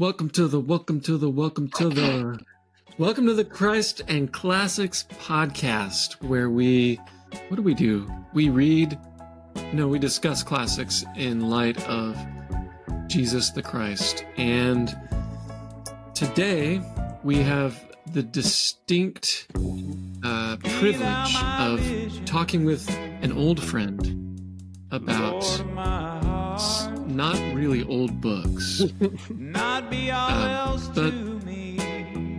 Welcome to the welcome to the welcome to the welcome to the Christ and Classics podcast where we what do we do? We read no, we discuss classics in light of Jesus the Christ. And today we have the distinct uh, privilege of talking with an old friend about not really old books, uh, but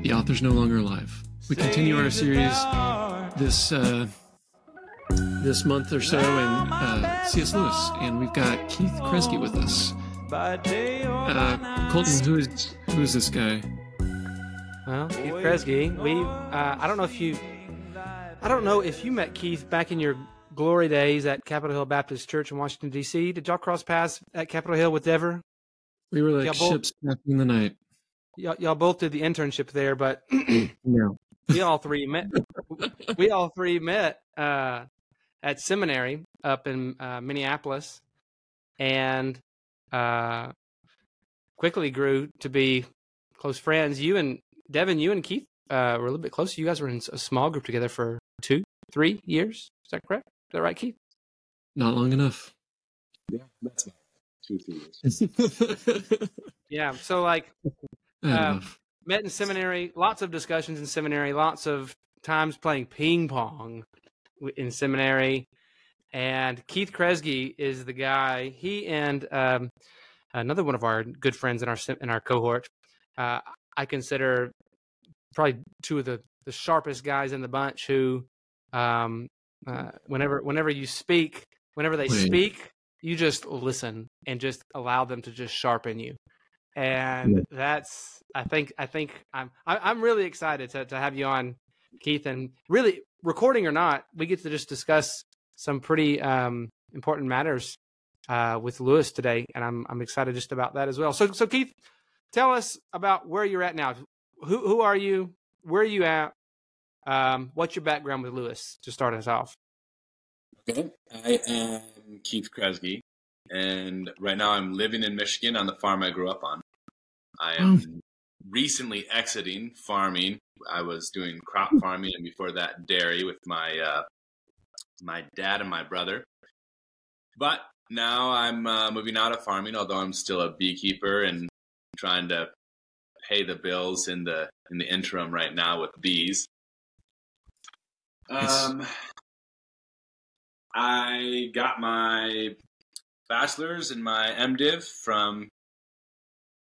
the author's no longer alive. We continue our series this uh, this month or so in uh, C.S. Lewis, and we've got Keith Kresge with us. Uh, Colton, who is who is this guy? Well, Keith Kresge, we uh, I don't know if you I don't know if you met Keith back in your glory days at Capitol Hill Baptist Church in Washington D.C. Did y'all cross paths at Capitol Hill with Dever? We were like both- ships in the night. Y'all, y'all both did the internship there, but No. we all three met. we all three met uh, at seminary up in uh, Minneapolis, and uh, quickly grew to be close friends. You and Devin, you and Keith uh, were a little bit closer. You guys were in a small group together for two, three years. Is that correct? Is that right, Keith? Not long enough. Yeah, that's about two, three years. Yeah. So like Not Um, met in seminary, lots of discussions in seminary, lots of times playing ping pong in seminary. And Keith Kresge is the guy. He and um, another one of our good friends in our in our cohort, uh, I consider probably two of the, the sharpest guys in the bunch. Who, um, uh, whenever whenever you speak, whenever they Wait. speak, you just listen and just allow them to just sharpen you and that's I think I think I'm I'm really excited to to have you on, Keith, and really recording or not, we get to just discuss some pretty um, important matters uh, with Lewis today, and I'm I'm excited just about that as well. So so Keith, tell us about where you're at now. Who who are you? Where are you at? Um, what's your background with Lewis to start us off? Okay, I am Keith Kresge, and right now I'm living in Michigan on the farm I grew up on. I am recently exiting farming. I was doing crop farming, and before that, dairy with my uh, my dad and my brother. But now I'm uh, moving out of farming, although I'm still a beekeeper and trying to pay the bills in the in the interim right now with bees. Yes. Um, I got my bachelor's and my MDiv from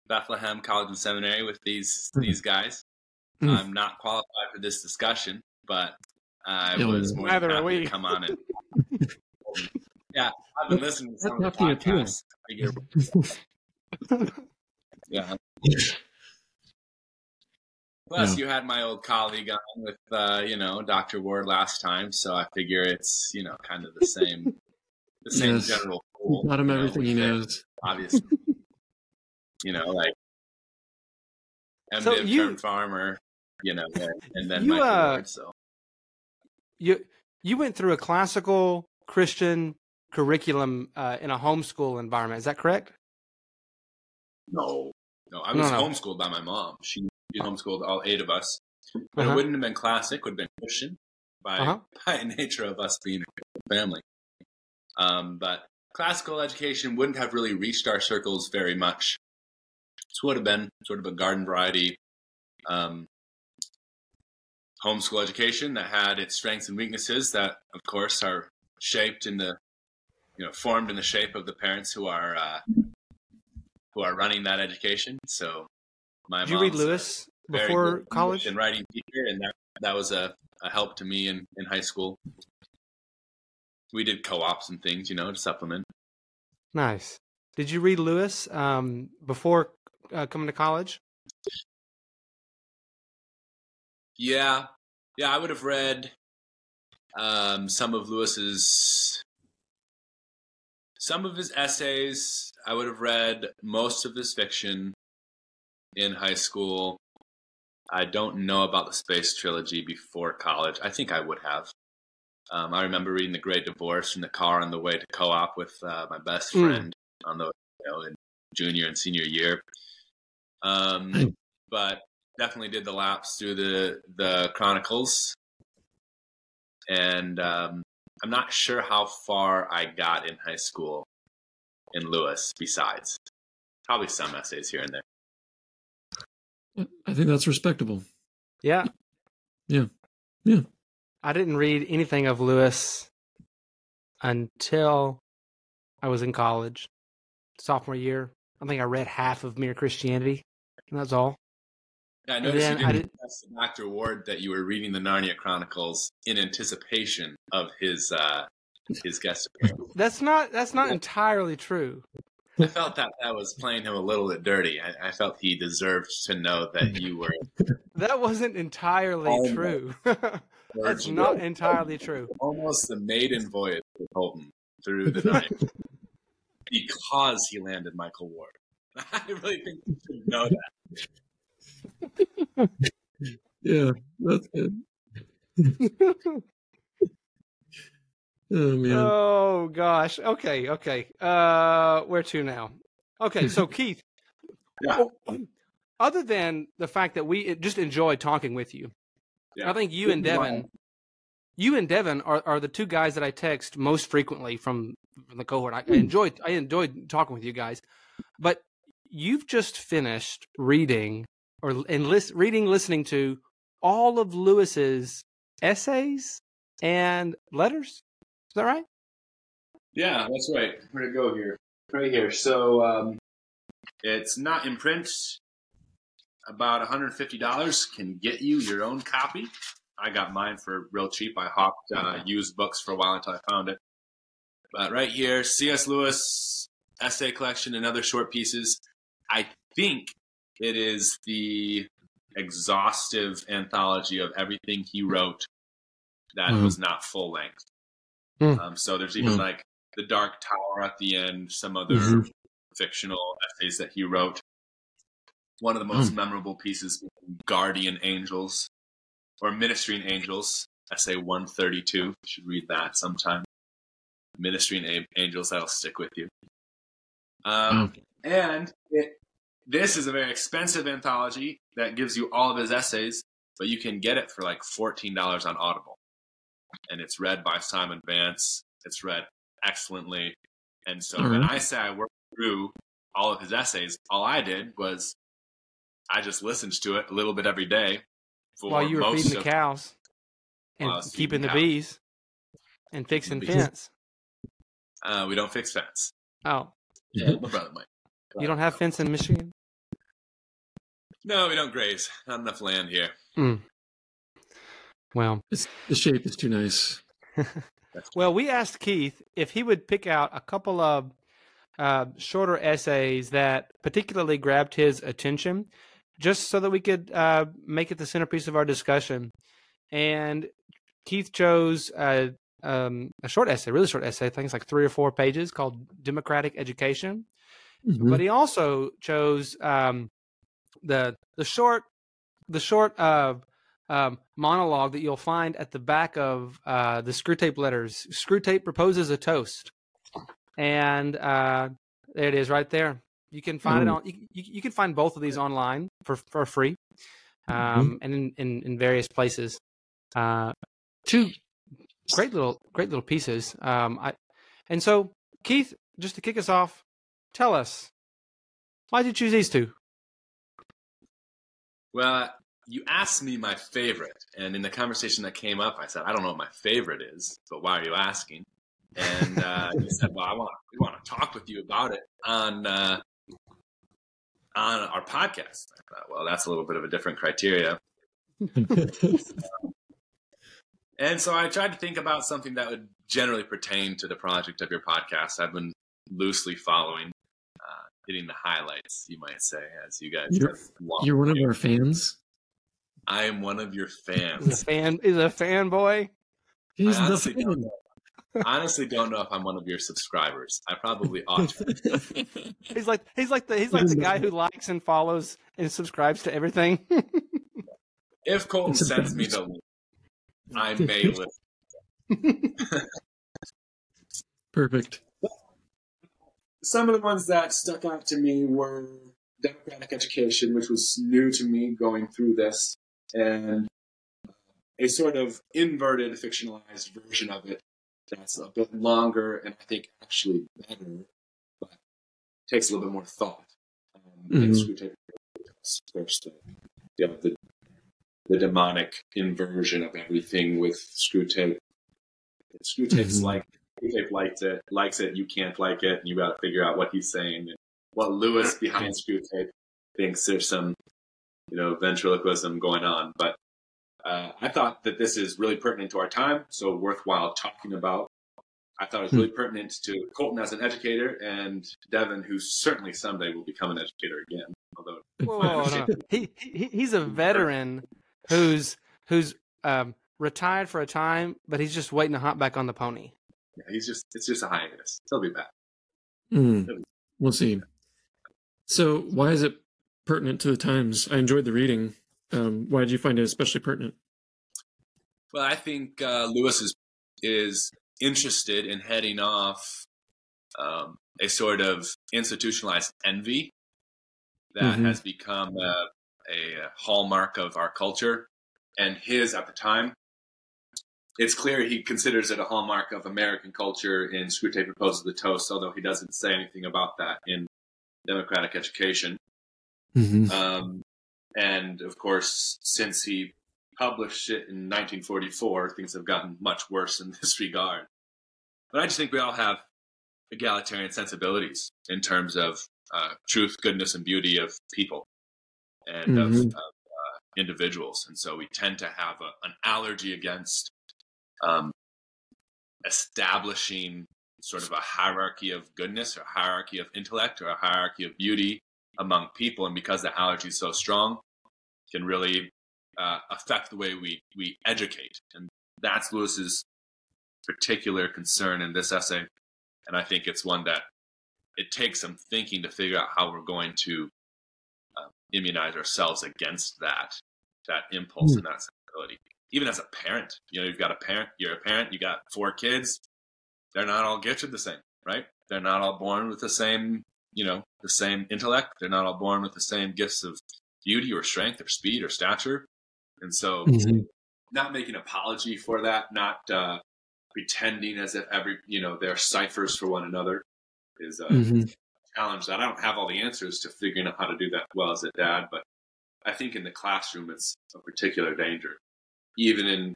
Bethlehem College and Seminary with these Hmm. these guys. Hmm. I'm not qualified for this discussion, but I Yeah, was well- more Neither than happy we. to come on and yeah, I've been listening to some of the half the appeal. podcasts. Yeah. Plus, Yeah. you had my old colleague on with, uh, you know, Dr. Ward last time, so I figure it's, you know, kind of the same, the same Yes. general pool. Taught him you know, everything he with it, knows. Obviously, you know, like MDiv So you- turned farmer, you know, and, and then You, Michael uh, Ward. So You you went through a classical Christian curriculum uh, in a homeschool environment. Is that correct? no, no, I No, was no. homeschooled by my mom. She, she homeschooled all eight of us, but Uh-huh. it wouldn't have been classic. Would have been Christian by Uh-huh. by nature of us being a family. Um, but classical education wouldn't have really reached our circles very much. This would have been sort of a garden variety um, homeschool education that had its strengths and weaknesses that, of course, are shaped in the, you know, formed in the shape of the parents who are uh, who are running that education. So, my Did you read Lewis before college? and writing teacher, and that that was a, a help to me in, in high school. We did co-ops and things, you know, to supplement. Nice. Did you read Lewis um, before uh, coming to college? Yeah, yeah, I would have read um, some of Lewis's some of his essays. I would have read most of his fiction in high school. I don't know about the space trilogy before college. I think I would have. Um, I remember reading The Great Divorce in the car on the way to co-op with uh, my best Mm. friend on the you know in junior and senior year. Um, but definitely did the laps through the the Chronicles, and um, I'm not sure how far I got in high school in Lewis. Besides, probably some essays here and there. I think that's respectable. Yeah. Yeah. Yeah. I didn't read anything of Lewis until I was in college, sophomore year. I think I read half of Mere Christianity, and that's all. Yeah, I And noticed you then I didn't Dr. Ward that you were reading the Narnia Chronicles in anticipation of his uh, his guest appearance. That's not that's not entirely true. I felt that that was playing him a little bit dirty. I, I felt he deserved to know that you were. That wasn't entirely Oh, true. that's not entirely true. almost the maiden voyage of Colton through the night because he landed Michael Ward. I really think you should know that. Yeah, that's good. Oh man. Oh gosh. Okay. Okay. Uh, where to now? Okay. So Keith, Yeah. oh, other than the fact that we just enjoy talking with you, Yeah. I think you and Devin, you and Devin are, are the two guys that I text most frequently from, from the cohort. I, I enjoyed I enjoyed talking with you guys, but you've just finished reading or and lis- reading listening to all of Lewis's essays and letters. Is that right? Yeah, that's right. Where to go here? Right here. So um, it's not in print. About $150 can get you your own copy. I got mine for real cheap. I hopped uh, used books for a while until I found it. But right here, C.S. Lewis essay collection and other short pieces. I think it is the exhaustive anthology of everything he wrote that Mhm. was not full length. Hmm. Um, so there's even Hmm. like the Dark Tower at the end, some other Mhm. fictional essays that he wrote. One of the most Hmm. memorable pieces, Guardian Angels or Ministering Angels, essay 132. You should read that sometime. Ministering A- Angels, that'll stick with you. Um, and it, this is a very expensive anthology that gives you all of his essays, but you can get it for like $14 on Audible. And it's read by Simon Vance. It's read excellently. And so All when. I say I worked through all of his essays, all I did was I just listened to it a little bit every day for While you were feeding the cows and keeping the cows. bees and fixing fence. uh, we don't fix fence. Oh, Yeah, my brother might. you don't have fence in Michigan? No, we don't graze. Not enough land here. Well, It's, the shape is too nice. well, we asked Keith if he would pick out a couple of uh, shorter essays that particularly grabbed his attention, just so that we could uh, make it the centerpiece of our discussion. And Keith chose uh, um, a short essay, really short essay. I think it's like three or four pages, called "Democratic Education." Mhm. but he also chose um, the the short the short uh, um, monologue that you'll find at the back of uh, the Screwtape letters. Screwtape proposes a toast, and uh, there it is, right there. You can find it Mm. on. You, you, you can find both of these online for for free, um, and in, in in various places. Uh, two great little great little pieces. Um, I and so Keith, just to kick us off, tell us why did you choose these two? Well, you asked me my favorite, and in the conversation that came up, I said, "I don't know what my favorite is, but why are you asking?" And uh, you said, "Well, I want we want to talk with you about it on uh, on our podcast." I thought, "Well, that's a little bit of a different criteria." And so I tried to think about something that would generally pertain to the project of your podcast. I've been loosely following, uh, hitting the highlights, you might say, as you guys You're- You're one of our fans. I am one of your Is fans. a fan is a fanboy. He's I the honestly don't fan. know. honestly don't know if I'm one of your subscribers. I probably ought to. He's like he's like the he's like the guy who likes and follows and subscribes to everything. If Colton sends me the link, I may listen. Perfect. Some of the ones that stuck out to me were democratic education, which was new to me going through this, and a sort of inverted, fictionalized version of it that's a bit longer and I think actually better, but takes a little bit more thought. Um, mm-hmm. The, you know, the, the demonic inversion of everything with Screwtape. Screwtape's mm-hmm. like Screwtape likes it, likes it. You can't like it, and you got to figure out what he's saying. And what Lewis behind Screwtape thinks there's some, you know, ventriloquism going on. But uh, I thought that this is really pertinent to our time, so worthwhile talking about. I thought it was hmm. really pertinent to Colton as an educator and Devin, who certainly someday will become an educator again. Although Whoa, no. he, he he's a veteran who's who's um, retired for a time, but he's just waiting to hop back on the pony. Yeah, he's just it's just a hiatus. He'll be back. Mm, we'll see. So, why is it pertinent to the times? I enjoyed the reading. Um, why did you find it especially pertinent? Well, I think uh, Lewis is is interested in heading off um, a sort of institutionalized envy that mm-hmm. has become a, a, hallmark of our culture, and his at the time. It's clear he considers it a hallmark of American culture in Screwtape Proposes the Toast, although he doesn't say anything about that in Democratic Education. Mm-hmm. Um, and of course, since he published it in 1944, things have gotten much worse in this regard. But I just think we all have egalitarian sensibilities in terms of uh, truth, goodness, and beauty of people and mm-hmm. of, of uh, individuals. And so we tend to have a, an allergy against um, establishing sort of a hierarchy of goodness or hierarchy of intellect or a hierarchy of beauty among people. And because the allergy is so strong, can really uh, affect the way we, we educate. And that's Lewis's particular concern in this essay. And I think it's one that it takes some thinking to figure out how we're going to uh, immunize ourselves against that, that impulse mm. and that sensibility. Even as a parent, you know, you've got a parent, you're a parent, you got four kids. They're not all gifted the same, right? They're not all born with the same, you know, the same intellect. They're not all born with the same gifts of beauty or strength or speed or stature. And so, mm-hmm. not making apology for that, not uh, pretending as if every you know they're ciphers for one another is a mm-hmm. challenge that I don't have all the answers to figuring out how to do that well as a dad. But I think in the classroom, it's a particular danger, even in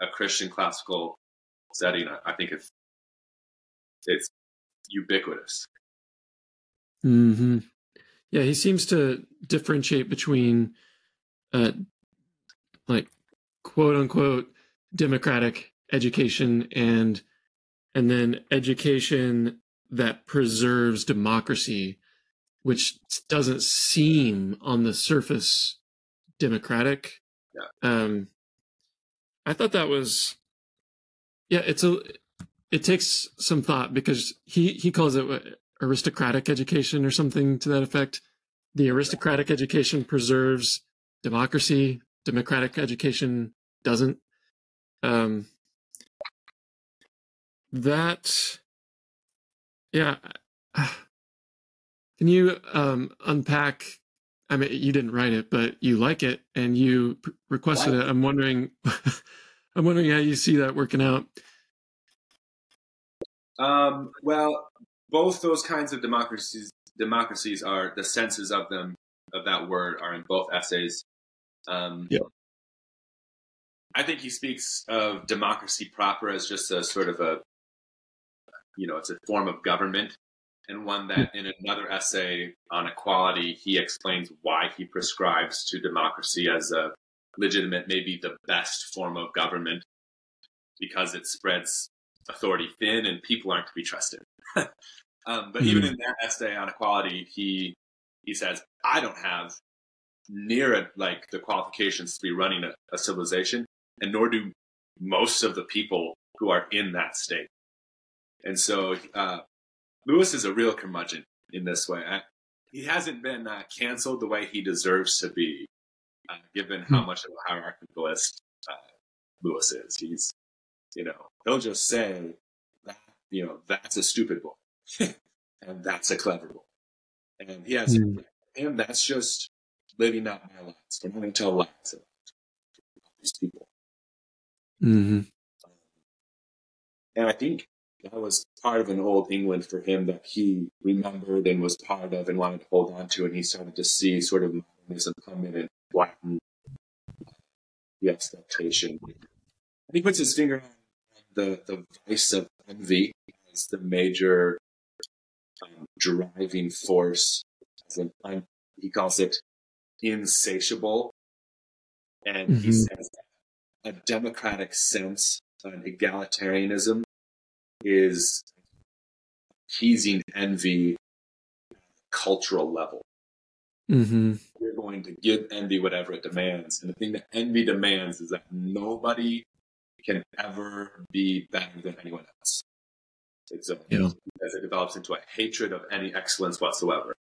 a Christian classical setting. I, I think it's it's ubiquitous. Hmm. Yeah, he seems to differentiate between, uh, like, quote unquote, democratic education and and then education that preserves democracy, which doesn't seem on the surface democratic. Yeah. Um, I thought that was, yeah, it's a, it takes some thought because he he calls it aristocratic education or something to that effect. The aristocratic education preserves democracy. Democratic education doesn't. Um, that, yeah. Can you um, unpack? I mean, you didn't write it, but you like it and you requested what? it. I'm wondering. I'm wondering how you see that working out. Um, well, both those kinds of democracies democracies are the senses of them of that word are in both essays. Um, yeah. I think he speaks of democracy proper as just a sort of a, you know, it's a form of government, and one that in another essay on equality he explains why he prescribes to democracy as a legitimate, maybe the best form of government, because it spreads authority thin and people aren't to be trusted. Um, but mm-hmm. even in that essay on equality, he he says, I don't have near it like the qualifications to be running a, a civilization, and nor do most of the people who are in that state. And so uh, Lewis is a real curmudgeon in this way. I, he hasn't been uh, canceled the way he deserves to be, uh, given how hmm. much of a hierarchicalist uh, Lewis is. He's, you know, he'll just say that, you know, that's a stupid book. and that's a clever book. And he has mm. him, that's just living out my lives. I'm having to tell lies about these people. Mm-hmm. And I think that was part of an old England for him that he remembered and was part of and wanted to hold on to. And he started to see sort of modernism come in and flatten the expectation. And he puts his finger on the, the vice of envy as the major um, driving force. As an, he calls it insatiable. And mm-hmm. he says a democratic sense, an egalitarianism, is teasing envy cultural level. Mm-hmm. We're going to give envy whatever it demands. And the thing that envy demands is that nobody can ever be better than anyone else. It's a, yeah. as it develops into a hatred of any excellence whatsoever.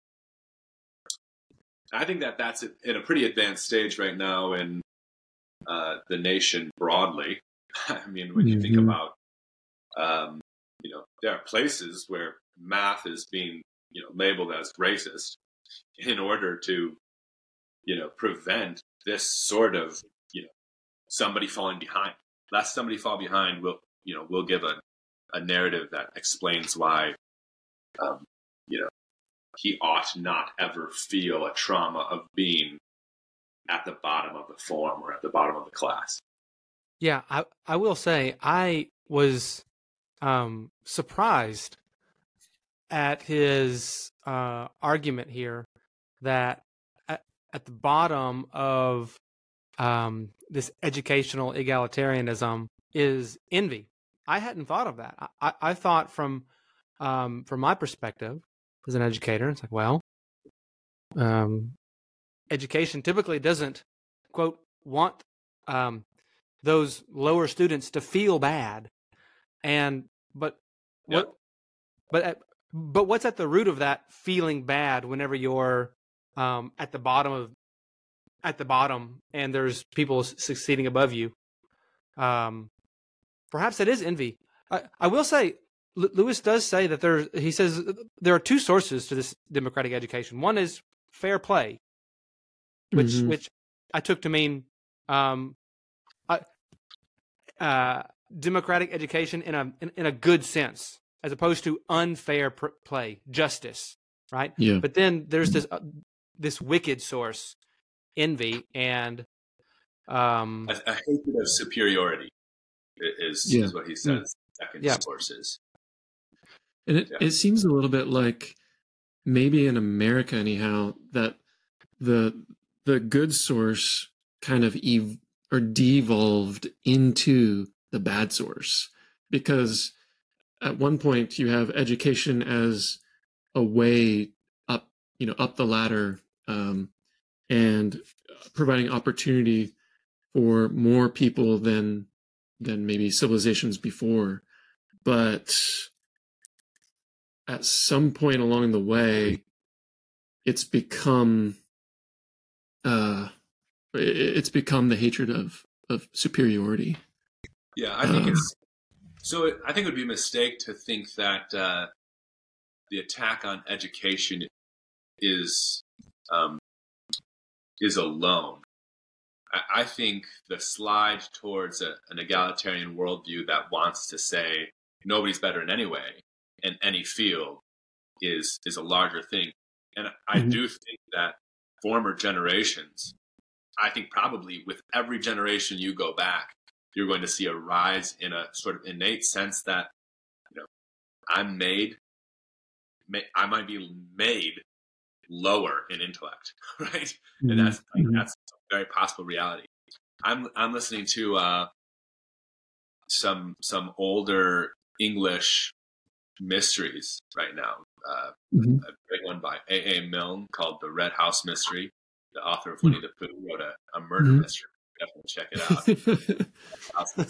I think that that's in a pretty advanced stage right now in uh, the nation broadly. I mean, when you mm-hmm. think about, um, you know, there are places where math is being, you know, labeled as racist in order to, you know, prevent this sort of, you know, somebody falling behind. Lest somebody fall behind, we'll, you know, we'll give a, a narrative that explains why, um, you know, he ought not ever feel a trauma of being at the bottom of the form or at the bottom of the class. Yeah, I I will say I was um, surprised at his uh, argument here that at, at the bottom of um, this educational egalitarianism is envy. I hadn't thought of that. I, I thought from um, from my perspective as an educator, it's like, well, um, education typically doesn't quote want um, those lower students to feel bad and but what yep. but at, but what's at the root of that feeling bad whenever you're um, at the bottom of at the bottom and there's people succeeding above you um, perhaps that is envy i, I will say L- lewis does say that there he says there are two sources to this democratic education one is fair play which mm-hmm. which I took to mean um, uh, uh, democratic education in a in, in, a good sense, as opposed to unfair pr- play, justice, right? Yeah. But then there's this uh, this wicked source, envy, and um, a, a hatred of superiority is, yeah. is what he says. Yeah. Second yeah. sources, and it yeah. it seems a little bit like maybe in America, anyhow, that the the good source kind of ev- or devolved into the bad source because at one point you have education as a way up you know up the ladder um, and providing opportunity for more people than than maybe civilizations before but at some point along the way it's become uh, it's become the hatred of of superiority. Yeah, I think uh, it's so. It, I think it would be a mistake to think that uh, the attack on education is um, is alone. I, I think the slide towards a, an egalitarian worldview that wants to say nobody's better in any way in any field is is a larger thing. And I mm-hmm. do think that former generations, I think probably with every generation you go back, you're going to see a rise in a sort of innate sense that, you know, I'm made, I might be made lower in intellect, right? Mm-hmm. And that's mm-hmm. that's a very possible reality. I'm I'm listening to uh, some some older English mysteries right now. Uh, mm-hmm. A big one by A. A. Milne called "The Red House Mystery." The author of Winnie the Pooh wrote a, a murder mm-hmm. mystery. Definitely check it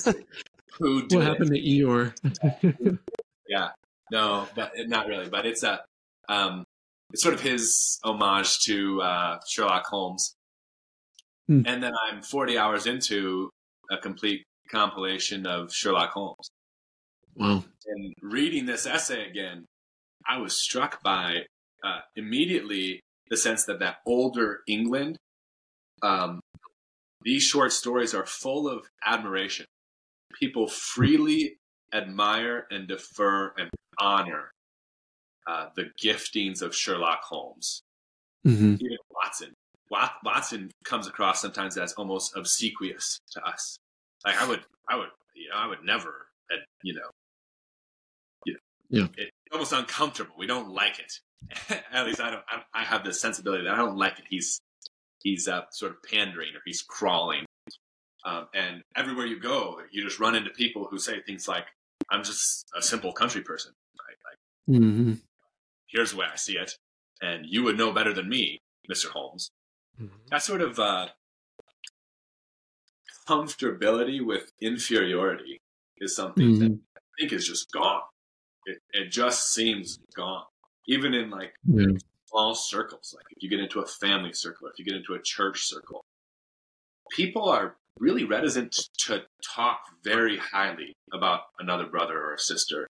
out. Who what happened it? to Eeyore? yeah, no, but not really. But it's a um, it's sort of his homage to uh, Sherlock Holmes. Mm. And then I'm 40 hours into a complete compilation of Sherlock Holmes. Wow. And reading this essay again, I was struck by uh, immediately the sense that that older England, um, these short stories are full of admiration. People freely admire and defer and honor uh, the giftings of Sherlock Holmes. Mm-hmm. Even Watson. Watson comes across sometimes as almost obsequious to us. Like I would, I would, you know, I would never, uh, you know, you know, Yeah. it's almost uncomfortable. We don't like it. At least I don't. I, I have this sensibility that I don't like it. He's he's uh, sort of pandering or he's crawling. Um, and everywhere you go, you just run into people who say things like, "I'm just a simple country person. Right? Like, Mm-hmm. Here's the way I see it, and you would know better than me, Mister Holmes." That sort of uh, comfortability with inferiority is something that Mhm. I think is just gone. It, it just seems gone, even in like Yeah. small circles. Like if you get into a family circle, if you get into a church circle, people are really reticent to talk very highly about another brother or a sister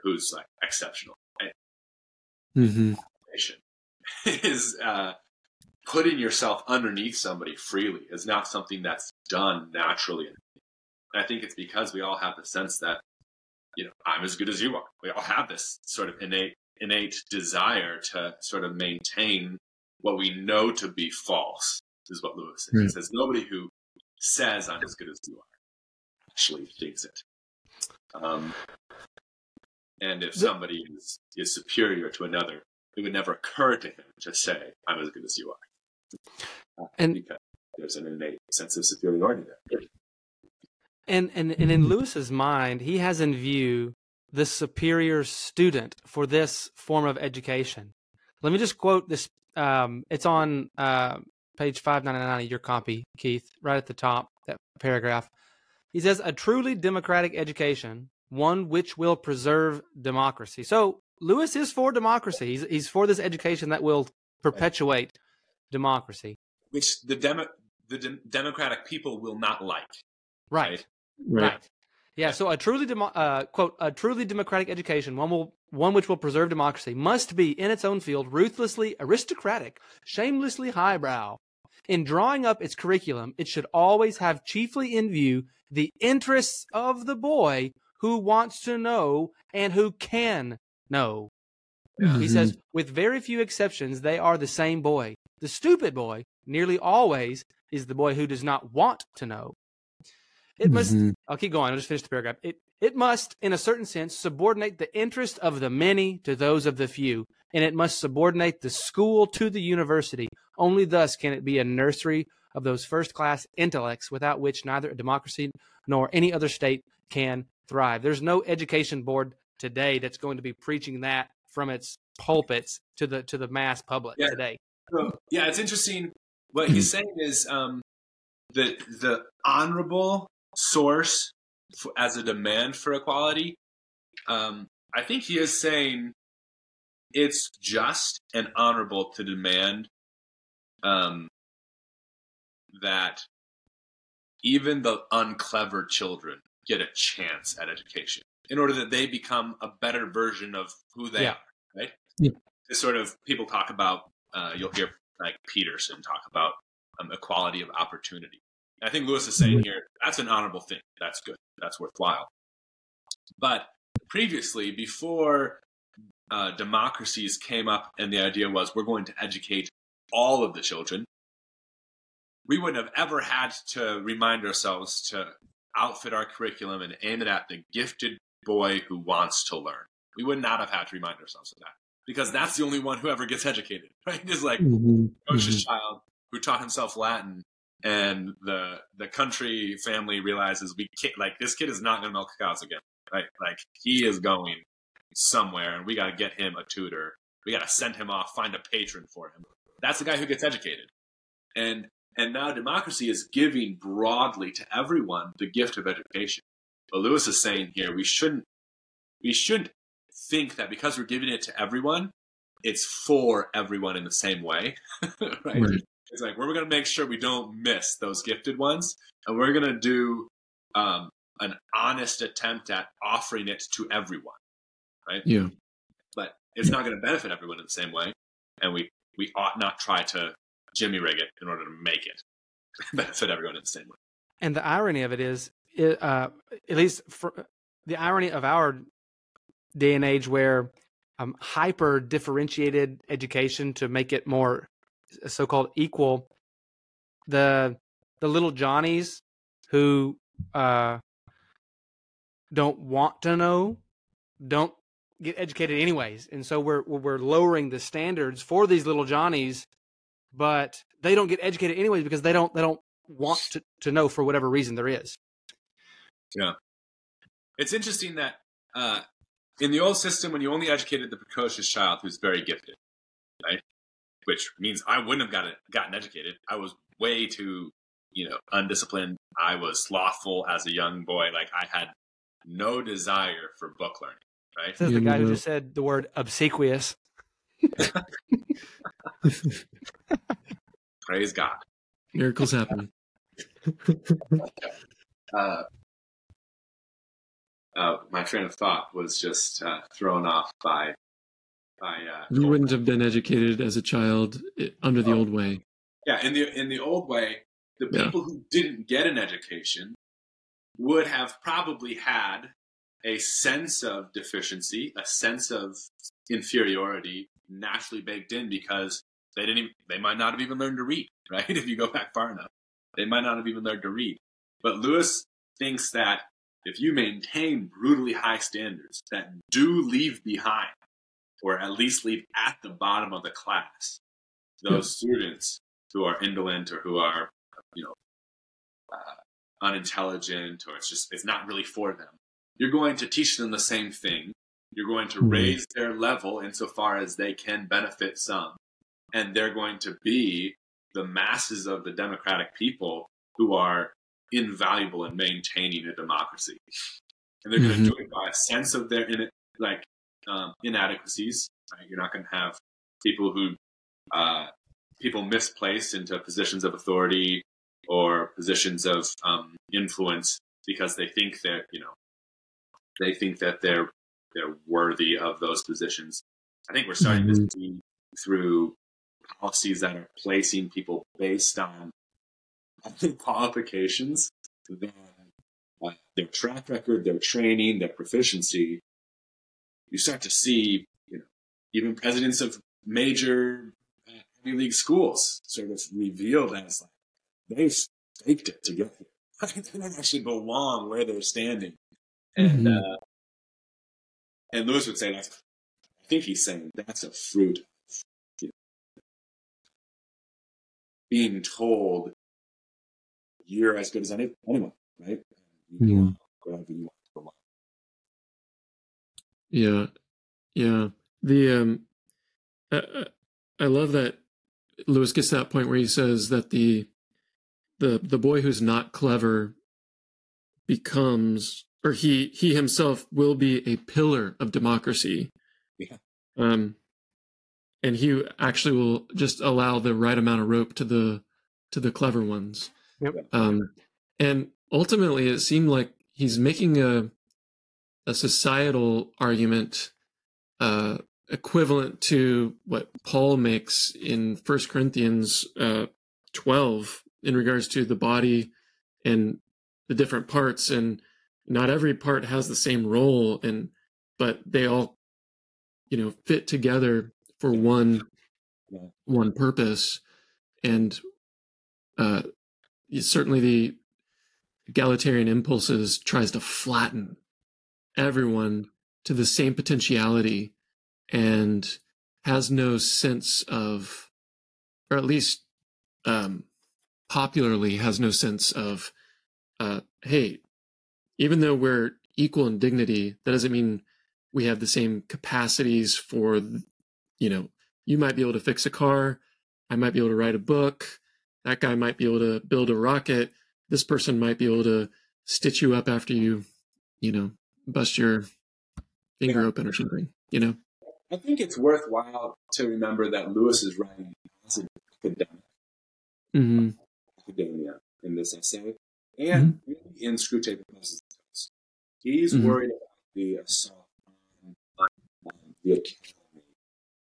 who's like exceptional. Mm-hmm. Is uh, putting yourself underneath somebody freely is not something that's done naturally. And I think it's because we all have the sense that you know I'm as good as you are. We all have this sort of innate innate desire to sort of maintain what we know to be false. Is what Lewis says. He says nobody who says I'm as good as you are actually thinks it. Um, and if somebody is, is superior to another, it would never occur to him to say, I'm as good as you are. Uh, And- because there's an innate sense of superiority there. And and and in Lewis's mind, he has in view the superior student for this form of education. Let me just quote this. Um, it's on uh, page five ninety nine of your copy, Keith, right at the top that paragraph. He says, "A truly democratic education, one which will preserve democracy." So Lewis is for democracy. He's he's for this education that will perpetuate democracy. Which the, demo, the de- democratic people will not like. Right. Right. Right. Yeah. So a truly demo- uh, quote a truly democratic education, one will one which will preserve democracy, must be in its own field ruthlessly aristocratic, shamelessly highbrow. In drawing up its curriculum, it should always have chiefly in view the interests of the boy who wants to know and who can know. He Mhm. says, with very few exceptions, they are the same boy. The stupid boy, nearly always, is the boy who does not want to know. It must Mhm. I'll keep going. I'll just finish the paragraph. It it must, in a certain sense, subordinate the interest of the many to those of the few, and it must subordinate the school to the university. Only thus can it be a nursery of those first class intellects without which neither a democracy nor any other state can thrive. There's no education board today that's going to be preaching that from its pulpits to the to the mass public Yeah. today. Yeah, it's interesting. What he's saying is um, the the honorable source f as a demand for equality. Um, I think he is saying it's just and honorable to demand um, that even the unclever children get a chance at education in order that they become a better version of who they Yeah. are. Right. Yeah. This sort of people talk about. Uh, you'll hear like Peterson talk about um, equality of opportunity. I think Lewis is saying here that's an honorable thing. That's good. That's worthwhile. But previously, before uh, democracies came up, and the idea was we're going to educate all of the children, we wouldn't have ever had to remind ourselves to outfit our curriculum and aim it at the gifted boy who wants to learn. We would not have had to remind ourselves of that because that's the only one who ever gets educated, right? Is like Mhm. coach's child who taught himself Latin, and the the country family realizes we can't like this kid is not going to milk cows again, right? Like he is going somewhere, and we got to get him a tutor. We got to send him off, find a patron for him. That's the guy who gets educated, and and now democracy is giving broadly to everyone the gift of education. But Lewis is saying here we shouldn't we shouldn't think that because we're giving it to everyone, it's for everyone in the same way, right? Right. It's like we're going to make sure we don't miss those gifted ones, and we're going to do um, an honest attempt at offering it to everyone. Right? Yeah. But it's not going to benefit everyone in the same way, and we we ought not try to jimmy rig it in order to make it benefit everyone in the same way. And the irony of it is, uh, at least for the irony of our day and age, where um, hyper differentiated education to make it more so-called equal, the the little Johnnies who uh, don't want to know don't get educated anyways, and so we're we're lowering the standards for these little Johnnies, but they don't get educated anyways because they don't they don't want to, to know for whatever reason there is. Yeah, it's interesting that uh, in the old system, when you only educated the precocious child who's very gifted, right, which means I wouldn't have gotten gotten educated. I was way too you know undisciplined. I was slothful as a young boy. Like I had no desire for book learning. Right. This is the guy who just said the word obsequious. Praise God. Miracles happen. uh, uh, my train of thought was just uh, thrown off by by. Uh, you wouldn't have been educated as a child under the oh. old way. Yeah, in the in the old way, the people yeah. who didn't get an education would have probably had a sense of deficiency, a sense of inferiority naturally baked in because they didn't even, they might not have even learned to read, right? If you go back far enough, they might not have even learned to read. But Lewis thinks that if you maintain brutally high standards that do leave behind, or at least leave at the bottom of the class, those students who are indolent or who are, you know, uh, unintelligent or it's just it's not really for them you're going to teach them the same thing. You're going to mm-hmm. raise their level insofar as they can benefit some. And they're going to be the masses of the democratic people who are invaluable in maintaining a democracy. And they're mm-hmm. going to do it by a sense of their in, like um, inadequacies. Right? You're not going to have people who uh, people misplaced into positions of authority or positions of um, influence because they think they're you know they think that they're they're worthy of those positions. I think we're starting mm-hmm. to see through policies that are placing people based on qualifications, their, uh, their track record, their training, their proficiency. You start to see, you know, even presidents of major uh, Ivy League schools sort of revealed as like they've faked it to get here. they don't actually belong where they're standing and mm-hmm. uh, and Lewis would say that's I think he's saying that's a fruit you know, being told you're as good as any, anyone, right? You mm-hmm. Yeah, yeah. The um, I, I love that Lewis gets to that point where he says that the the the boy who's not clever becomes or he he himself will be a pillar of democracy. Yeah. Um, and he actually will just allow the right amount of rope to the to the clever ones. Yep. Um, and ultimately, it seemed like he's making a a societal argument uh, equivalent to what Paul makes in First Corinthians uh, twelve in regards to the body and the different parts and not every part has the same role and but they all you know fit together for one yeah. one purpose and uh certainly the egalitarian impulses tries to flatten everyone to the same potentiality and has no sense of or at least um popularly has no sense of uh hey even though we're equal in dignity, that doesn't mean we have the same capacities for, you know, you might be able to fix a car. I might be able to write a book. That guy might be able to build a rocket. This person might be able to stitch you up after you, you know, bust your finger yeah. open or something, you know? I think it's worthwhile to remember that Lewis is writing as an academic. Mm-hmm. Academia in this essay. And mm-hmm. in Screwtape He's mm-hmm. worried about the assault on, the academy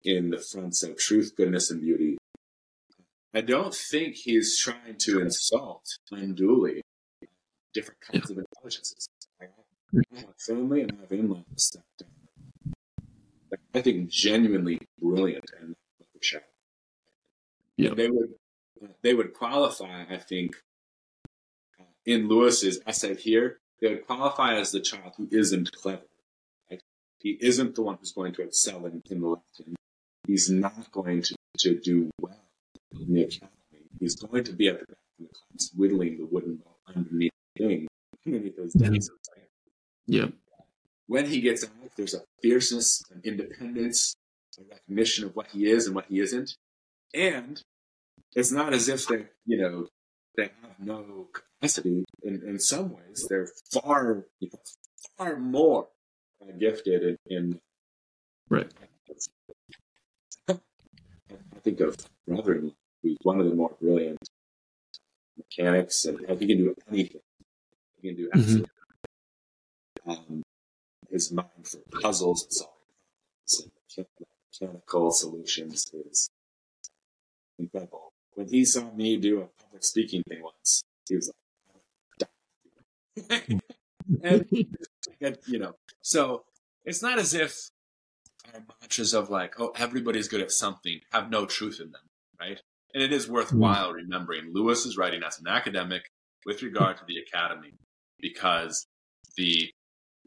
in the fronts of truth, goodness, and beauty. I don't think he's trying to insult unduly different kinds of intelligences. I have family and I have uh, I think genuinely brilliant and. Yeah. They would they would qualify, I think, uh, in Lewis's essay here, they would qualify as the child who isn't clever. Right? He isn't the one who's going to excel in, in Latin. He's not going to, to do well in the academy. He's going to be at the back of the class whittling the wooden ball underneath the thing, underneath those desks. Yeah. When he gets out, there's a fierceness, an independence, a recognition of what he is and what he isn't. And it's not as if they, you know, they have no capacity. In, in some ways, they're far, you know, far more gifted in, in Right. I think of brother who's one of the more brilliant mechanics, and he can do anything. He can do Mhm. absolutely. Um, his mind for puzzles and solving problems and mechanical solutions is incredible. When he saw me do a public speaking thing once, he was like, and, and, you know, so it's not as if our mantras of like, oh, everybody's good at something have no truth in them, right? And it is worthwhile remembering Lewis is writing as an academic with regard to the academy because the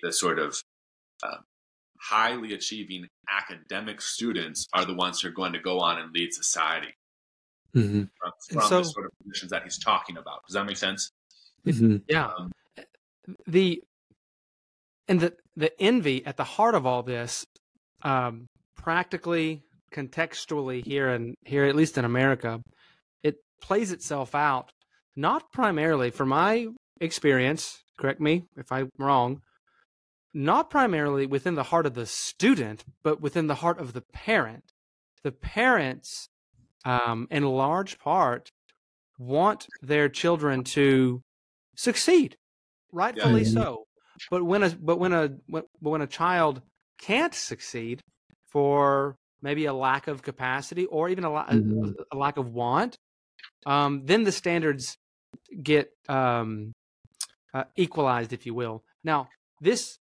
the sort of um, highly achieving academic students are the ones who are going to go on and lead society hmm from, from so- the sort of positions that he's talking about. Does that make sense? hmm Yeah. Um, the and the the envy at the heart of all this um practically contextually here and here at least in america it plays itself out not primarily from my experience correct me if i'm wrong not primarily within the heart of the student but within the heart of the parent. The parents um, in large part want their children to succeed rightfully Yeah. so but when a but when a when, but when a child can't succeed for maybe a lack of capacity or even a, la- a- a lack of want um, then the standards get um, uh, equalized if you will now this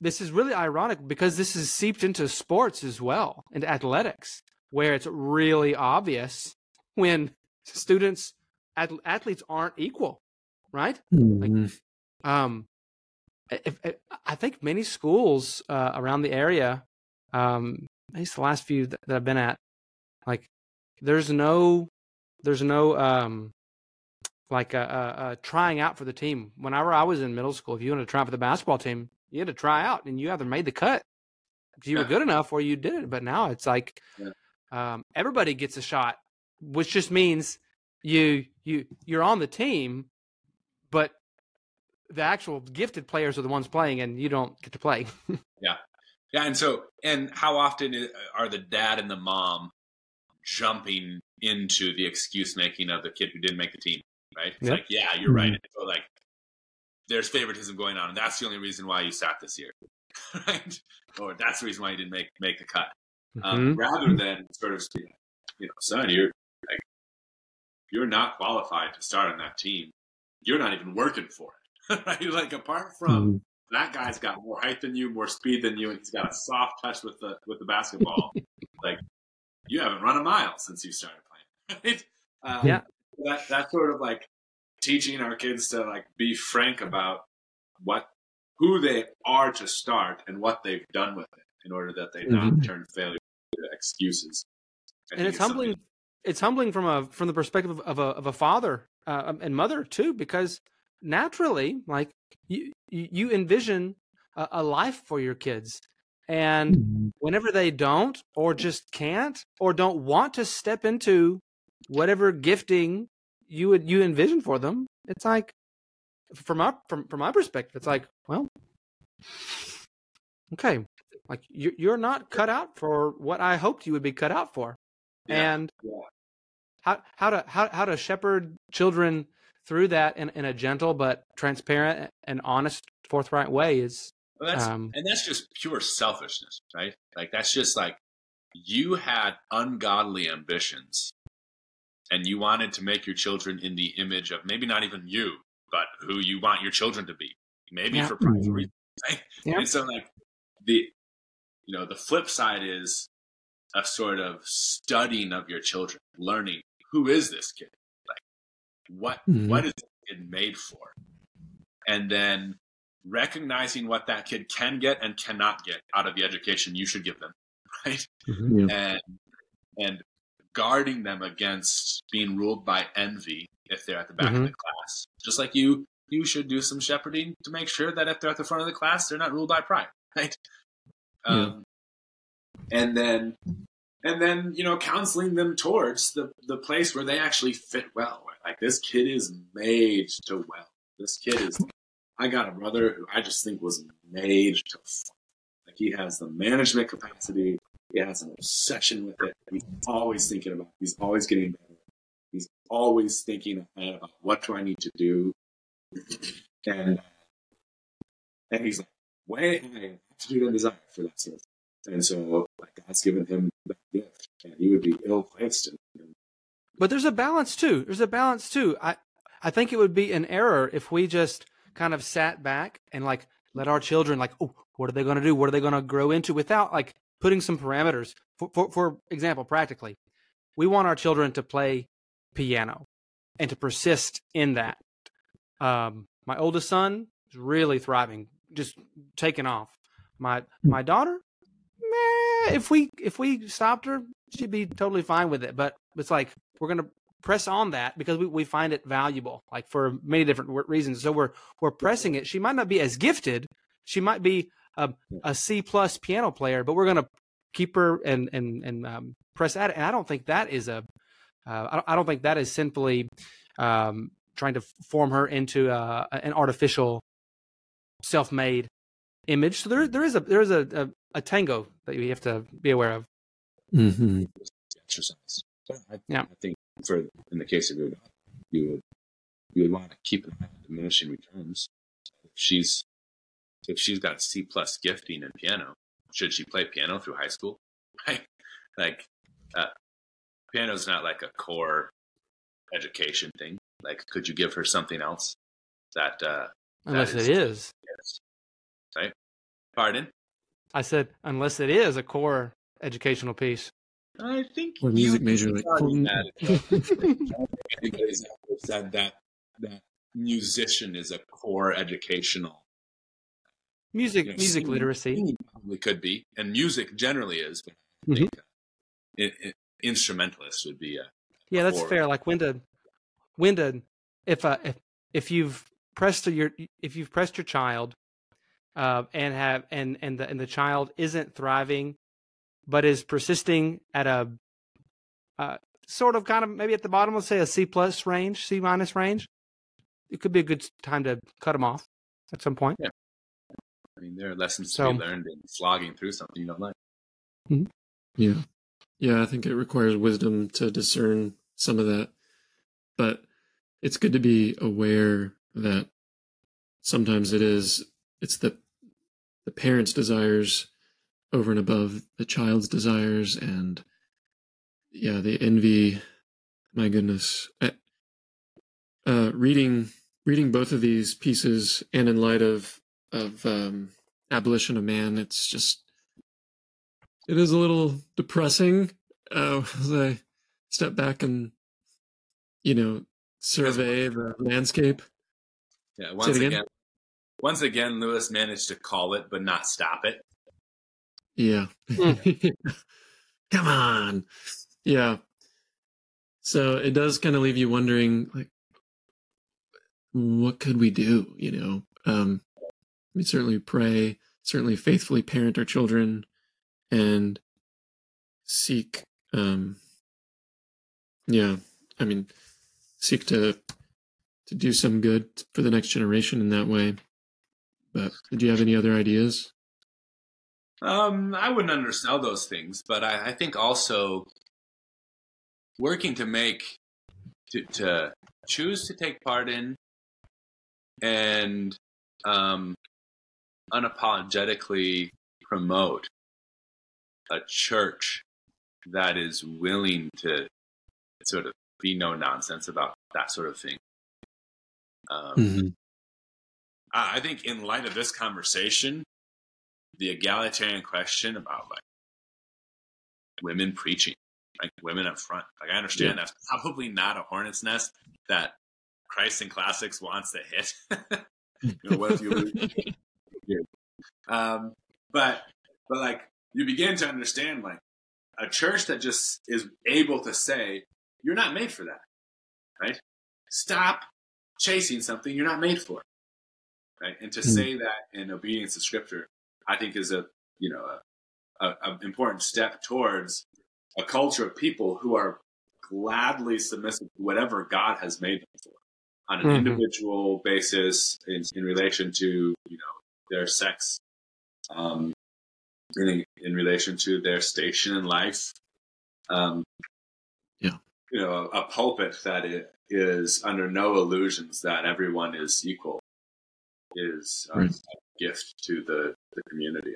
this is really ironic because this is seeped into sports as well into athletics where it's really obvious when students ath- athletes aren't equal right Mhm. Um, if, if, I think many schools uh, around the area, um, at least the last few that, that I've been at, like there's no, there's no um, like uh, uh, uh, trying out for the team. Whenever I was in middle school, if you wanted to try out for the basketball team, you had to try out, and you either made the cut because you were good enough or you did it. But now it's like Yeah. um, everybody gets a shot, which just means you you you're on the team, but the actual gifted players are the ones playing, and you don't get to play. Yeah, yeah, and so and how often are the dad and the mom jumping into the excuse making of the kid who didn't make the team? Right? It's Yeah. like, yeah, you're right. So like, there's favoritism going on, and that's the only reason why you sat this year, right? Or that's the reason why you didn't make make the cut. Um, Mhm. Rather than sort of, you know, son, you're like, you're not qualified to start on that team. You're not even working for it, right? Like apart from Mhm. that guy's got more height than you, more speed than you, and he's got a soft touch with the with the basketball. like you haven't run a mile since you started playing. Right? Um, Yeah. That that's sort of like teaching our kids to like be frank about what who they are to start and what they've done with it in order that they not Mhm. turn failure into excuses. I and it's something- humbling. It's humbling from a from the perspective of, of a of a father uh, and mother too, because naturally, like you you envision a, a life for your kids, and Mhm. whenever they don't or just can't or don't want to step into whatever gifting you would you envision for them it's like from my from, from my perspective it's like well okay like you're, you're not cut out for what i hoped you would be cut out for Yeah, and how how to how, how to shepherd children through that in, in a gentle but transparent and honest forthright way is Well, that's um and that's just pure selfishness, right? Like that's just like you had ungodly ambitions and you wanted to make your children in the image of maybe not even you, but who you want your children to be, maybe Yeah. for private reasons. Right? Yeah. And so, like the, you know, the flip side is a sort of studying of your children, learning who is this kid, like what Mhm. what is kid made for, and then recognizing what that kid can get and cannot get out of the education you should give them, right? Yeah. and and guarding them against being ruled by envy if they're at the back of the class. Just like you you should do some shepherding to make sure that if they're at the front of the class, they're not ruled by pride, right? Um, and then and then you know counseling them towards the the place where they actually fit well. Like this kid is made to well. This kid is. I got a brother who I just think was made to. Like he has the management capacity. He has an obsession with it. He's always thinking about. He's always getting better. He's always thinking ahead about what do I need to do. And and he's like way high aptitude and desire for that sort of thing. And so God's given him that gift, and he would be ill placed. But there's a balance too. There's a balance too. I I think it would be an error if we just kind of sat back and like let our children like, oh, what are they going to do? What are they going to grow into without like putting some parameters. For, for for example, practically, we want our children to play piano and to persist in that. Um, my oldest son is really thriving, just taking off. My my daughter, meh, if we if we stopped her, she'd be totally fine with it. But it's like we're gonna press on that because we, we find it valuable, like for many different reasons. So we're we're pressing it. She might not be as gifted. She might be a, a C plus piano player, but we're gonna keep her and and and um, press at it. And I don't think that is a uh, I, don't, I don't think that is simply um, trying to form her into uh, an artificial, self-made image. So there there is a there is a, a, a tango that you have to be aware of. Mm-hmm. exercise. So I, Yeah. I think for in the case of your daughter, you would you would want to keep an eye on diminishing returns. If she's if she's got C plus gifting in piano, should she play piano through high school? Right? Like uh, piano's not like a core education thing. Like, could you give her something else that uh, Unless is- it is, is right? Pardon? I said, unless it is a core educational piece. I think Or music major, like, already Colton. had it. anybody's ever said that that musician is a core educational. Music, you know, music singing- literacy. singing Probably could be, and music generally is. But I Mhm. think uh, i i instrumentalist would be a Yeah, that's core. fair. Like when to, when to, if uh, if if you've pressed your if you've pressed your child, uh, and have and and the and the child isn't thriving, but is persisting at a, uh, sort of kind of maybe at the bottom, let's say a C plus range, C minus range, it could be a good time to cut them off at some point. Yeah. I mean, there are lessons So- to be learned in slogging through something you don't like. Yeah. Yeah, I think it requires wisdom to discern some of that. But it's good to be aware that sometimes it is it's the the parent's desires over and above the child's desires and yeah, the envy my goodness. I, uh reading reading both of these pieces and in light of of um abolition of man, it's just it is a little depressing uh, as I step back and, you know, survey the landscape. Yeah, once it again. again? Once again, Lewis managed to call it but not stop it. Yeah. Hmm. Come on. Yeah. So it does kind of leave you wondering, like, what could we do? You know, um, we certainly pray, certainly faithfully parent our children, and seek, um, yeah, I mean, seek to to do some good for the next generation in that way. But did you have any other ideas? Um, I wouldn't undersell those things, but I, I think also working to make to, to choose to take part in and um, unapologetically promote a church that is willing to sort of be no nonsense about that sort of thing. Um, Mhm. I I think in light of this conversation, the egalitarian question about like women preaching, like women up front, like I understand that's probably not a hornet's nest that Christ and Classics wants to hit. you know, what if you um, but but like you begin to understand like a church that just is able to say you're not made for that, right? Stop chasing something you're not made for, right? And to Hmm. say that in obedience to Scripture, I think is a you know a, a, a important step towards a culture of people who are gladly submissive to whatever God has made them for on an Mhm. individual basis in, in relation to you know their sex, um, in in relation to their station in life. Um, Yeah. you know, a pulpit that i- is under no illusions that everyone is equal is um, Right. a gift to the, the community.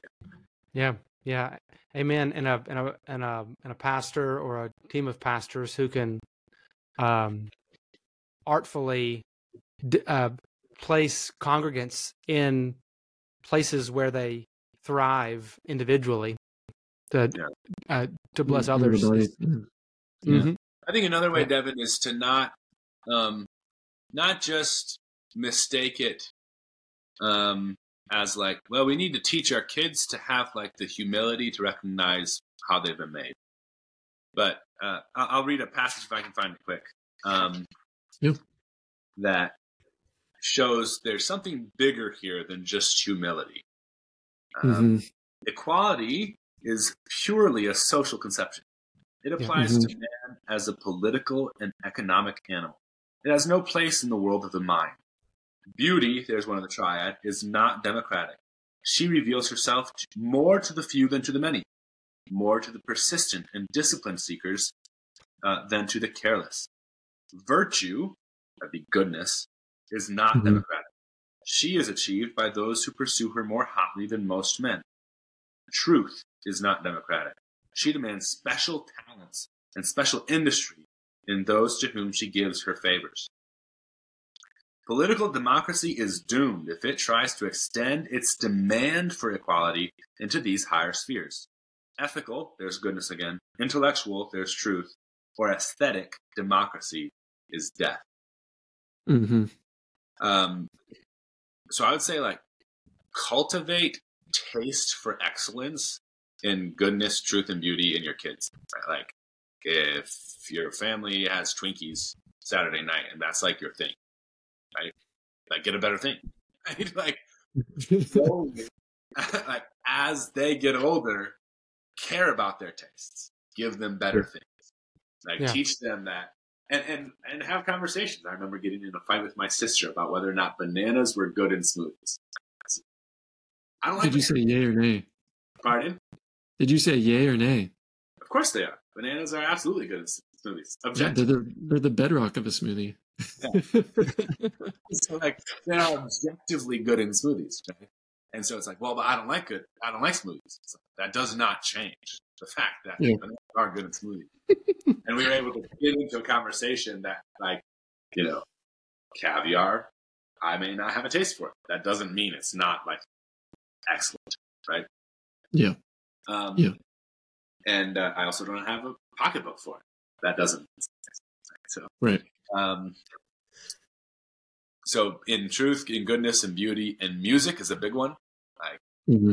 Yeah, yeah, amen. And a and a and a and a pastor or a team of pastors who can um, artfully d- uh, place congregants in places where they thrive individually to Yeah. uh, to bless Mm, others. everybody, is- yeah. Yeah. Mhm. I think another way, Yeah. Devin, is to not um, not just mistake it um, as like, well, we need to teach our kids to have like the humility to recognize how they've been made. But uh, I'll read a passage if I can find it quick. Um. That shows there's something bigger here than just humility. Um, Mhm. equality is purely a social conception. It applies to man as a political and economic animal. It has no place in the world of the mind. Beauty, there's one of the triad, is not democratic. She reveals herself more to the few than to the many, more to the persistent and disciplined seekers uh, than to the careless. Virtue, that'd be goodness, is not Mhm. democratic. She is achieved by those who pursue her more hotly than most men. Truth is not democratic. She demands special talents and special industry in those to whom she gives her favors. Political democracy is doomed if it tries to extend its demand for equality into these higher spheres. Ethical, there's goodness again. Intellectual, there's truth. Or aesthetic, democracy is death. Mhm. Um, so I would say like cultivate taste for excellence in goodness, truth, and beauty in your kids. Right? Like if your family has Twinkies Saturday night and that's like your thing, right? Like get a better thing. Like slowly, like as they get older, care about their tastes. Give them better things. Like Yeah. teach them that and, and and have conversations. I remember getting in a fight with my sister about whether or not bananas were good in smoothies. I don't like Did you say yay or nay? pardon. Did you say yay or nay? Of course they are. Bananas are absolutely good in smoothies. Yeah, they're the they're the bedrock of a smoothie. so like they're objectively good in smoothies, right? And so it's like, well, but I don't like good. I don't like smoothies. Like, that does not change the fact that Yeah. bananas are good in smoothies. and we were able to get into a conversation that, like, you know, caviar, I may not have a taste for it. That doesn't mean it's not like excellent, right? Yeah. Um, Yeah. And uh, I also don't have a pocketbook for it. That doesn't. So Right. Um, so in truth, in goodness and beauty and music is a big one. hmm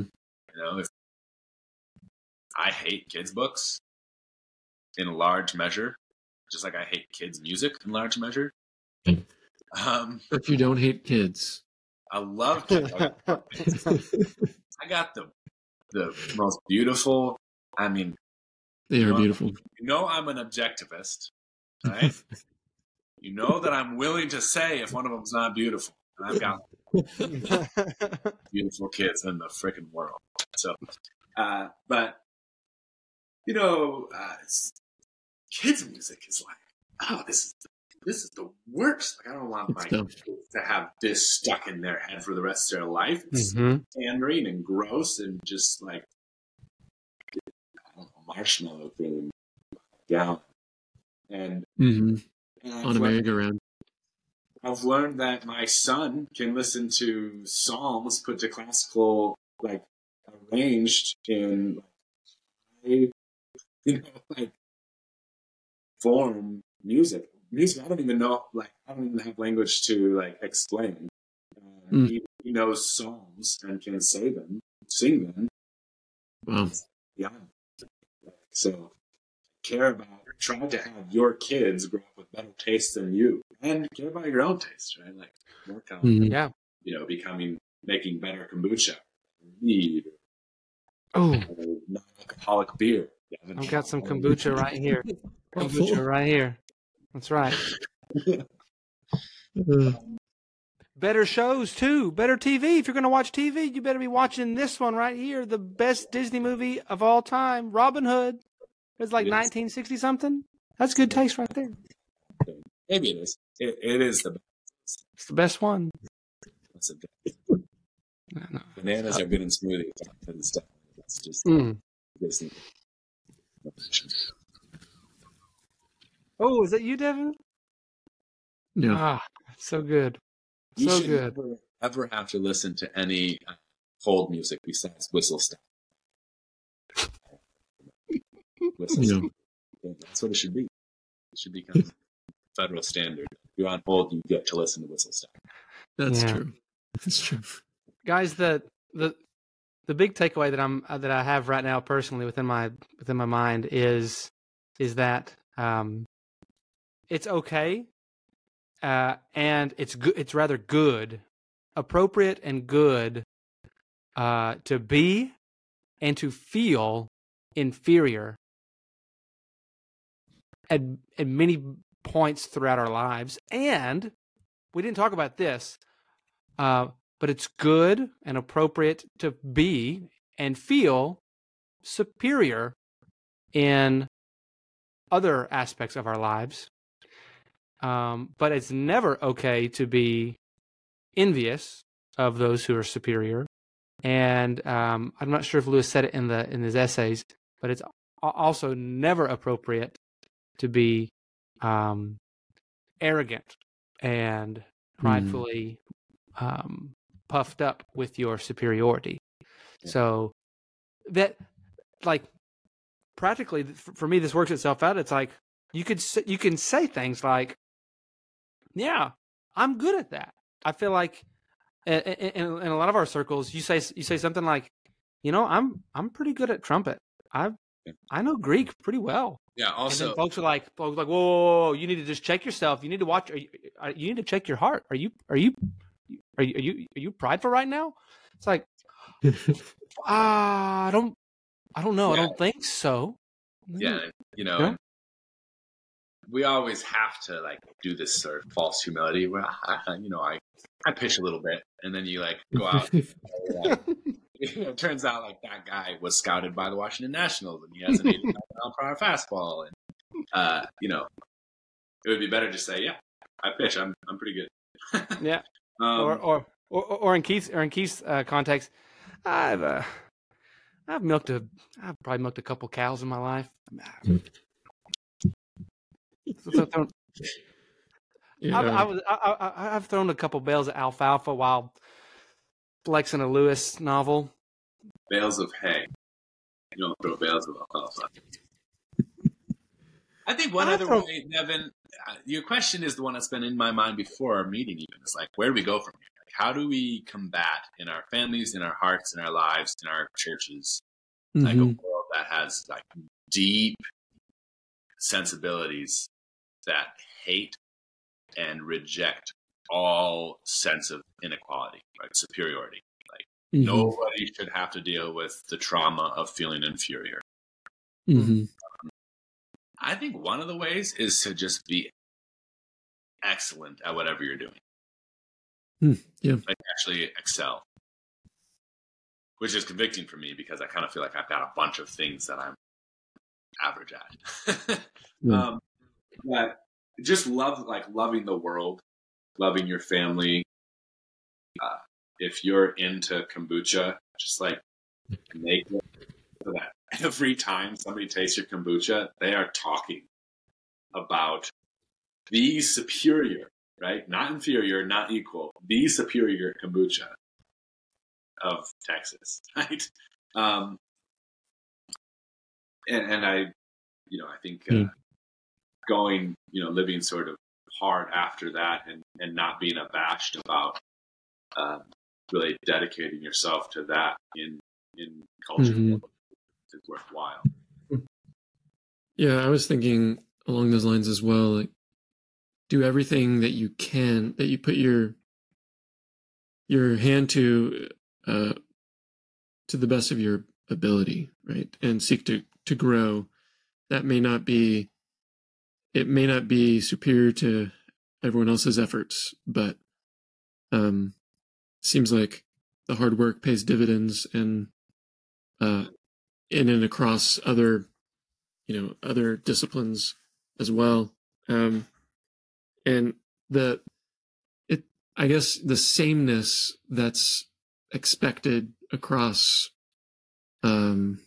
You know, if I hate kids books in large measure, just like I hate kids music in large measure. Um, But you don't hate kids. I love kids. I got the the most beautiful. I mean, They are Well, beautiful. you know, I'm an objectivist, right? you know that I'm willing to say if one of them's not beautiful. And I've got beautiful kids in the freaking world. So, uh, but you know, uh, kids music is like, oh, this is this is the worst. Like, I don't want my It's tough. kids to have this stuck in their head for the rest of their life. It's Mhm. and gross and just like I don't know, marshmallow for them. gallon. And, hmm and I've On a merry-go-round. I've learned that my son can listen to psalms put to classical, like arranged in, you know, like form music. Music I don't even know, like I don't even have language to like explain. Uh, Mm. he, he knows psalms and can say them, sing them. Wow. Yeah. So care about try to have your kids grow up with better taste than you and care about your own taste, right? Like work on, Mhm. Yeah. you know, becoming making better kombucha, mead, Oh, or non-alcoholic beer. I've got some kombucha right here. Kombucha right here. That's right. Better shows too. Better TV. If you're going to watch TV, you better be watching this one right here, the best Disney movie of all time, Robin Hood. It's like Yes. 1960 something. That's good taste right there. Maybe it is. It, it is the best. It's the best one. It's the best. No, no. Bananas are good in smoothies. It's definitely- It's just Mm. Disney. Oh, is that you, Devin? yeah. Ah, so good. You So should good. never ever have to listen to any uh, hold music besides whistle stop. Whistle Yeah. Yeah, That's what it should be. It should become federal standard. If you're on hold, you get to listen to whistle stop. That's Yeah. true. That's true. guys the the the big takeaway that i'm uh, that i have right now personally within my within my mind is is that um it's okay uh and it's good it's rather good appropriate and good uh to be and to feel inferior at at many points throughout our lives and we didn't talk about this uh but it's good and appropriate to be and feel superior in other aspects of our lives. Um, but it's never okay to be envious of those who are superior. And um, I'm not sure if Lewis said it in the in his essays, but it's also never appropriate to be um, arrogant and pridefully um, puffed up with your superiority. Yeah. So that, like, practically for for me, this works itself out. It's like you could you can say things like, "Yeah, I'm good at that." I feel like in, in, in a lot of our circles, you say you say something like, "You know, I'm I'm pretty good at trumpet. I I know Greek pretty well." Yeah. and Also, then folks are like, folks are like, whoa, whoa, whoa, you need to just check yourself. You need to watch. Are you, are, you need to check your heart. Are you, are you, are you, are you, are you prideful right now? It's like, ah, I don't, I don't know. I don't think so. yeah, you know, Yeah. we always have to like do this sort of false humility where, I, I- you know, I I pitch a little bit, and then you like go out. and, like, you know, it turns out like that guy was scouted by the Washington Nationals, and he has an 89 mile per hour fastball, and uh, you know, it would be better to say, yeah, I pitch, I'm I'm pretty good. Yeah. um, or, or, or, or in Keith's, or in Keith's uh, context, I've, uh, I've milked a, I've probably milked a couple cows in my life. So- so- so- yeah. I, I was I, I, I've thrown a couple bales of alfalfa while flexing a Lewis novel. bales of hay. You don't throw bales of alfalfa. I think one I other throw- way, Devin, uh, your question is the one that's been in my mind before our meeting. Even it's like, where do we go from here? Like, how do we combat in our families, in our hearts, in our lives, in our churches, like a Mhm. world that has like deep sensibilities that hate and reject all sense of inequality, right? Superiority. Mhm. Nobody should have to deal with the trauma of feeling inferior. Mhm. I think one of the ways is to just be excellent at whatever you're doing. Hmm, yeah. Like actually excel. Which is convicting for me because I kind of feel like I've got a bunch of things that I'm average at. Yeah. um, but just love like loving the world, loving your family. Uh, if you're into kombucha, just like make it so that every time somebody tastes your kombucha, they are talking about the superior, right? Not inferior, not equal, the superior kombucha of Texas, right? Um, and, and I, you know, I think uh, mm. going, you know, living sort of hard after that and, and not being abashed about um, really dedicating yourself to that in in culture mm-hmm. is worthwhile. Yeah, I was thinking along those lines as well. Like, do everything that you can that you put your your hand to uh, to the best of your ability, right? And seek to to grow. That may not be it may not be superior to everyone else's efforts, but um seems like the hard work pays dividends and uh in and across other you know other disciplines as well. Um and the it i guess the sameness that's expected across um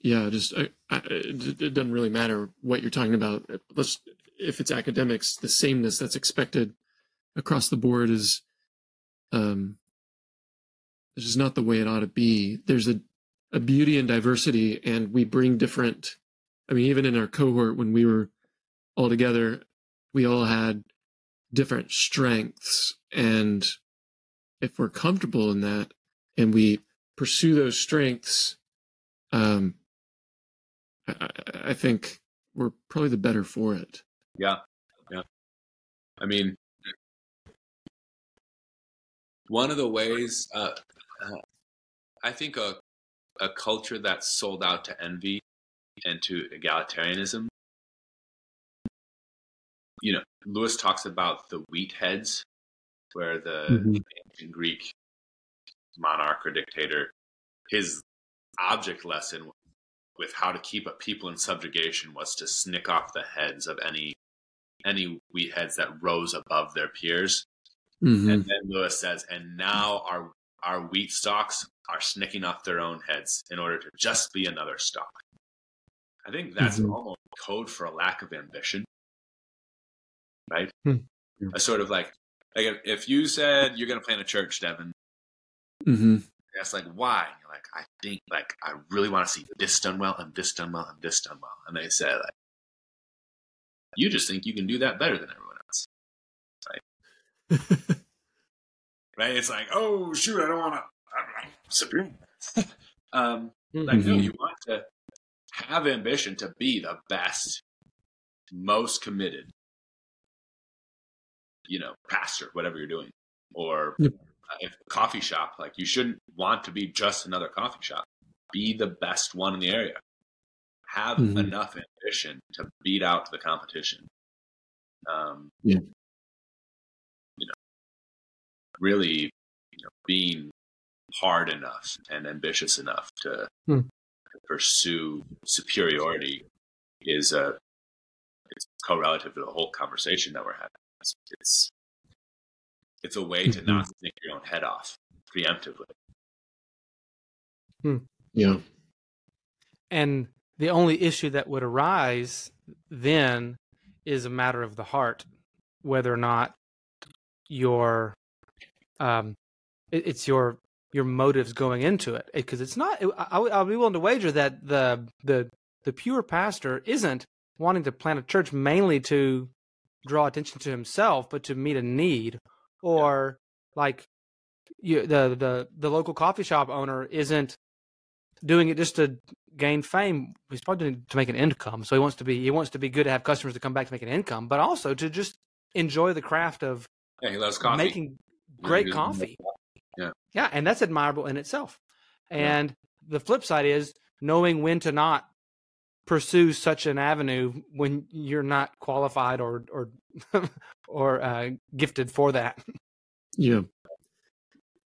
yeah just I, I, it doesn't really matter what you're talking about. Let's if it's academics the sameness that's expected across the board is um it's just not the way it ought to be. There's a a beauty and diversity and we bring different i mean even in our cohort when we were all together we all had different strengths. And if we're comfortable in that and we pursue those strengths um I, I think we're probably the better for it yeah yeah i mean one of the ways uh, uh, i think a, a culture that's sold out to envy and to egalitarianism you know, Lewis talks about the wheat heads, where the mm-hmm. ancient Greek monarch or dictator, his object lesson with how to keep a people in subjugation was to snick off the heads of any any wheat heads that rose above their peers. Mm-hmm. And then Lewis says, and now our our wheat stalks are snicking off their own heads in order to just be another stalk. I think that's mm-hmm. almost code for a lack of ambition right? Hmm. A sort of like, like if you said you're going to plant a church, Devin, mm-hmm. That's like why? You're like, I think like I really want to see this done well and this done well and this done well, and they say like, you just think you can do that better than everyone else, right? right? It's like, oh shoot, I don't want to. i'm Supreme. um, mm-hmm. Like no, you want to have ambition to be the best, most committed, you know, pastor, whatever you're doing, or yep. If a coffee shop, like you shouldn't want to be just another coffee shop. Be the best one in the area. Have mm-hmm. enough ambition to beat out the competition. Um, yeah. You know, really, you know, being hard enough and ambitious enough to, mm. to pursue superiority is a it's co-relative to the whole conversation that we're having. It's it's, it's a way to not snick mm-hmm. your own head off preemptively. Hmm. Yeah. And the only issue that would arise then is a matter of the heart, whether or not your um, it, it's your your motives going into it, because it's not. I, I'll be willing to wager that the the the pure pastor isn't wanting to plant a church mainly to draw attention to himself, but to meet a need, or yeah. like you, the the the local coffee shop owner isn't doing it just to gain fame. He's probably doing it to make an income. So he wants to be he wants to be good to have customers to come back to make an income, but also to just enjoy the craft of yeah, he loves coffee. making great yeah, coffee. Yeah, yeah, and that's admirable in itself. And the flip side is knowing when to not pursue such an avenue when you're not qualified or or or uh, gifted for that. Yeah,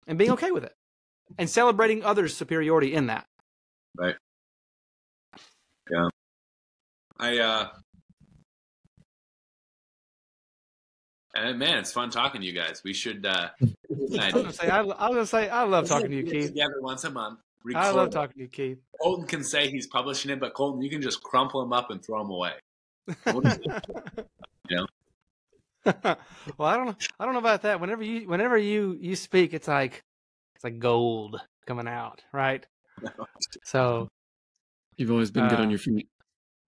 and being okay with it, and celebrating others' superiority in that. Right. Yeah. I uh. And man, it's fun talking to you guys. We should. uh I was gonna say, I, I was gonna say, I love talking to you, Keith. Together once a month I love talking to you, Keith. Colton can say he's publishing it, but Colton, you can just crumple them up and throw them away. you know. well, I don't know. I don't know about that. Whenever you, whenever you you speak, it's like it's like gold coming out, right? So you've always been uh, good on uh, your feet.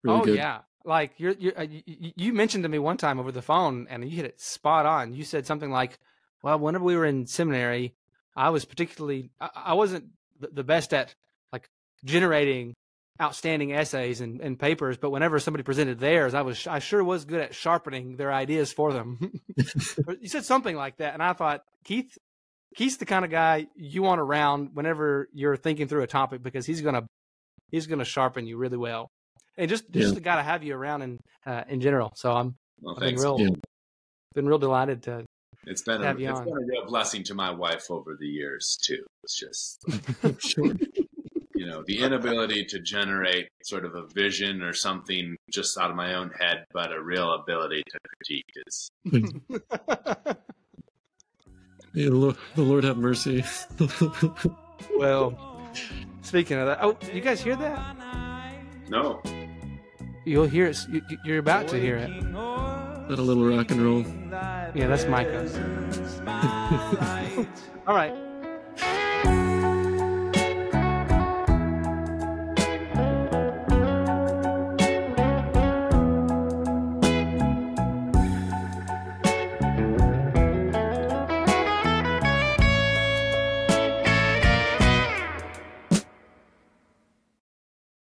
Really oh good. yeah, like you're, you're uh, you, you mentioned to me one time over the phone, and you hit it spot on. You said something like, "Well, whenever we were in seminary, I was particularly I, I wasn't the best at like generating outstanding essays and, and, papers, but whenever somebody presented theirs, I was I sure was good at sharpening their ideas for them. you said something like that, and I thought Keith Keith's the kind of guy you want around whenever you're thinking through a topic because he's gonna he's gonna sharpen you really well, and just just yeah. the guy to have you around in uh, in general. So I'm well, I've been real yeah. been real delighted to. It's been a, it's on. been a real blessing to my wife over the years too. It's just sure. You know the inability to generate sort of a vision or something just out of my own head but a real ability to critique is the lord have mercy. Well speaking of that oh you guys hear that? No. You'll hear it you're about to hear it that a little rock and roll. Yeah that's micah. All right